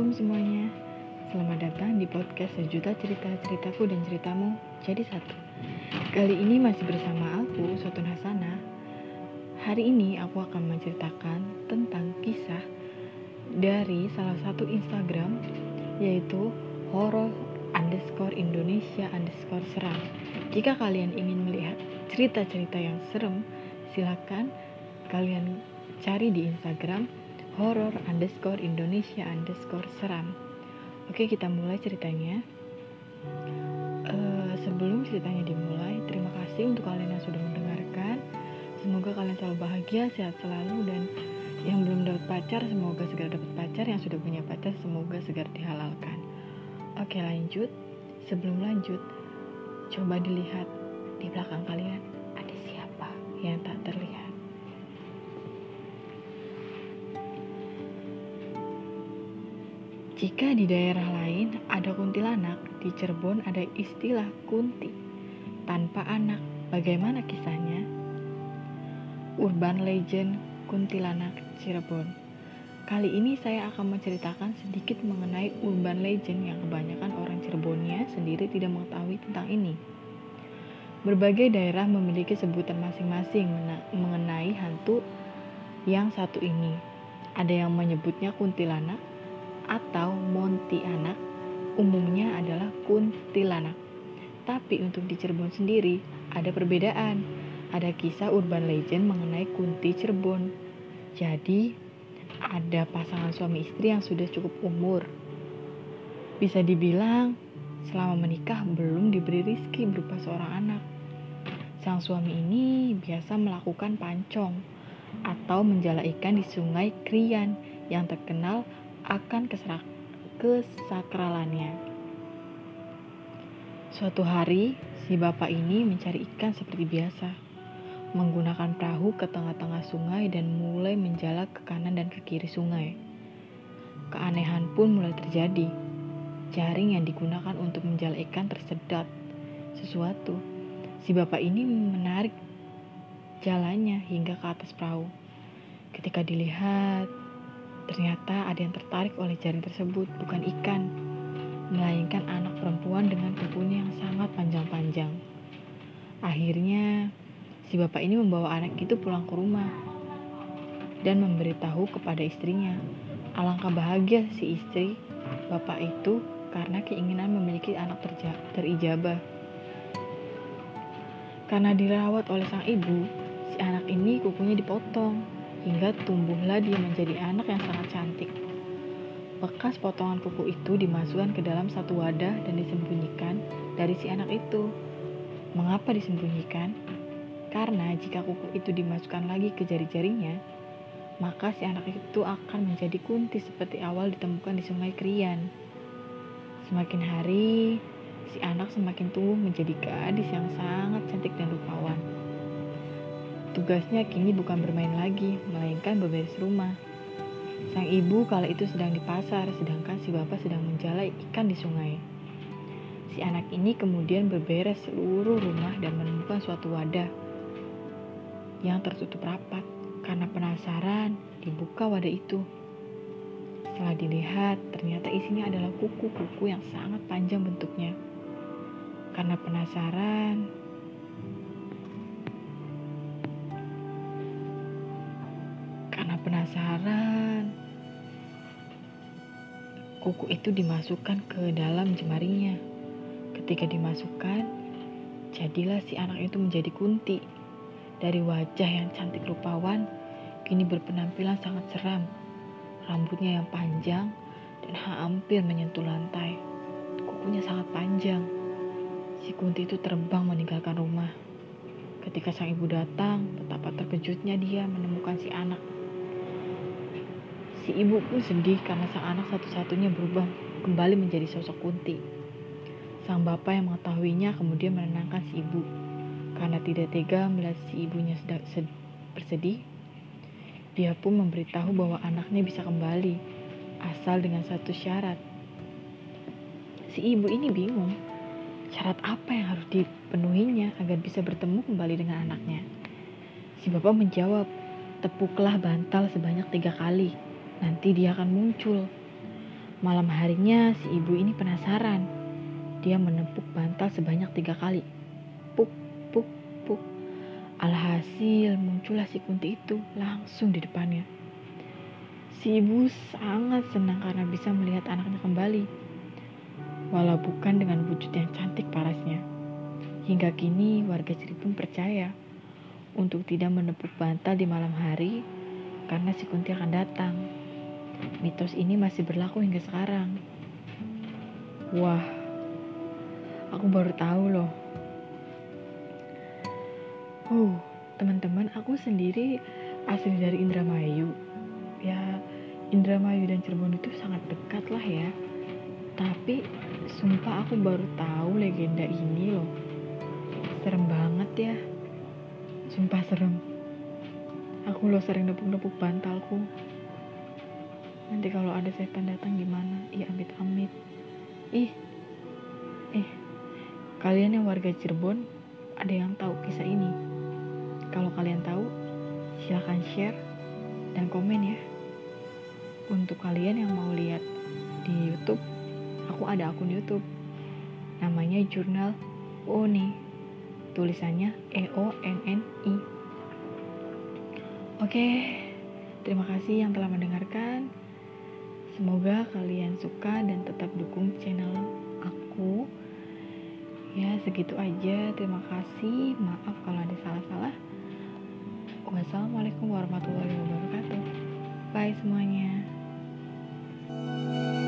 Assalamualaikum semuanya. Selamat datang di podcast Sejuta Cerita Ceritaku dan Ceritamu Jadi Satu. Kali ini masih bersama aku, Sotun Hasana. Hari ini aku akan menceritakan tentang kisah dari salah satu Instagram Yaitu horror underscore Indonesia underscore seram. Jika kalian ingin melihat cerita-cerita yang serem Silakan kalian cari di Instagram horror underscore Indonesia underscore seram. Oke kita mulai ceritanya. Uh, sebelum ceritanya dimulai, terima kasih untuk kalian yang sudah mendengarkan. Semoga kalian selalu bahagia, sehat selalu dan yang belum dapat pacar semoga segera dapat pacar, yang sudah punya pacar semoga segera dihalalkan. Oke lanjut. Sebelum lanjut, coba dilihat di belakang kalian ada siapa yang tak terlihat. Jika di daerah lain ada kuntilanak, di Cirebon ada istilah kunti tanpa anak. Bagaimana kisahnya? Urban Legend Kuntilanak Cirebon. Kali ini saya akan menceritakan sedikit mengenai urban legend yang kebanyakan orang Cirebonnya sendiri tidak mengetahui tentang ini. Berbagai daerah memiliki sebutan masing-masing mengenai hantu yang satu ini. Ada yang menyebutnya kuntilanak, atau Monti anak umumnya adalah kuntilanak. Tapi untuk di Cirebon sendiri ada perbedaan. Ada kisah urban legend mengenai Kunti Cirebon. Jadi ada pasangan suami istri yang sudah cukup umur. Bisa dibilang selama menikah belum diberi rizki berupa seorang anak. Sang suami ini biasa melakukan pancong atau menjala ikan di sungai Krian yang terkenal akan keserak kesakralannya. Suatu hari, si bapak ini mencari ikan seperti biasa, menggunakan perahu ke tengah-tengah sungai dan mulai menjala ke kanan dan ke kiri sungai. Keanehan pun mulai terjadi. Jaring yang digunakan untuk menjala ikan tersedot sesuatu. Si bapak ini menarik jalannya hingga ke atas perahu. Ketika dilihat, Ternyata ada yang tertarik oleh jaring tersebut, bukan ikan, melainkan anak perempuan dengan kukunya yang sangat panjang-panjang. Akhirnya, si bapak ini membawa anak itu pulang ke rumah dan memberitahu kepada istrinya. Alangkah bahagia si istri bapak itu karena keinginan memiliki anak terijabah. Karena dirawat oleh sang ibu, si anak ini kukunya dipotong hingga tumbuhlah dia menjadi anak yang sangat cantik. Bekas potongan kuku itu dimasukkan ke dalam satu wadah dan disembunyikan dari si anak itu. Mengapa disembunyikan? Karena jika kuku itu dimasukkan lagi ke jari-jarinya, maka si anak itu akan menjadi kunti seperti awal ditemukan di sungai Krian. Semakin hari, si anak semakin tumbuh menjadi gadis yang sangat cantik dan rupawan. Tugasnya kini bukan bermain lagi, melainkan beberes rumah. Sang ibu kala itu sedang di pasar, sedangkan si bapak sedang menjala ikan di sungai. Si anak ini kemudian berberes seluruh rumah dan menemukan suatu wadah yang tertutup rapat. Karena penasaran, dibuka wadah itu. Setelah dilihat, ternyata isinya adalah kuku-kuku yang sangat panjang bentuknya. Karena penasaran, penasaran, kuku itu dimasukkan ke dalam jemarinya. Ketika dimasukkan, jadilah si anak itu menjadi kunti. Dari wajah yang cantik rupawan, kini berpenampilan sangat seram. Rambutnya yang panjang dan hampir menyentuh lantai. Kukunya sangat panjang. Si kunti itu terbang meninggalkan rumah. Ketika sang ibu datang, betapa terkejutnya dia menemukan si anak Si ibu pun sedih karena sang anak satu-satunya berubah kembali menjadi sosok Kunti. Sang bapak yang mengetahuinya kemudian menenangkan si ibu. Karena tidak tega melihat si ibunya bersedih, dia pun memberitahu bahwa anaknya bisa kembali, asal dengan satu syarat. Si ibu ini bingung, syarat apa yang harus dipenuhinya agar bisa bertemu kembali dengan anaknya. Si bapak menjawab, tepuklah bantal sebanyak tiga kali nanti dia akan muncul. Malam harinya si ibu ini penasaran. Dia menepuk bantal sebanyak tiga kali. Puk, puk, puk. Alhasil muncullah si Kunti itu langsung di depannya. Si ibu sangat senang karena bisa melihat anaknya kembali. Walau bukan dengan wujud yang cantik parasnya. Hingga kini warga Cirebon percaya untuk tidak menepuk bantal di malam hari karena si Kunti akan datang. Mitos ini masih berlaku hingga sekarang. Wah, aku baru tahu loh. Uh, teman-teman, aku sendiri asli dari Indramayu. Ya Indramayu dan Cirebon itu sangat dekat lah ya. Tapi sumpah aku baru tahu legenda ini loh. Serem banget ya. Sumpah serem. Aku loh sering nepuk-nepuk bantalku nanti kalau ada setan datang gimana iya amit-amit ih eh kalian yang warga Cirebon ada yang tahu kisah ini kalau kalian tahu silahkan share dan komen ya untuk kalian yang mau lihat di YouTube, aku ada akun YouTube. Namanya Jurnal Oni. Tulisannya E O N N I. Oke, terima kasih yang telah mendengarkan. Semoga kalian suka dan tetap dukung channel aku. Ya, segitu aja. Terima kasih. Maaf kalau ada salah-salah. Wassalamualaikum warahmatullahi wabarakatuh. Bye semuanya. Thank you.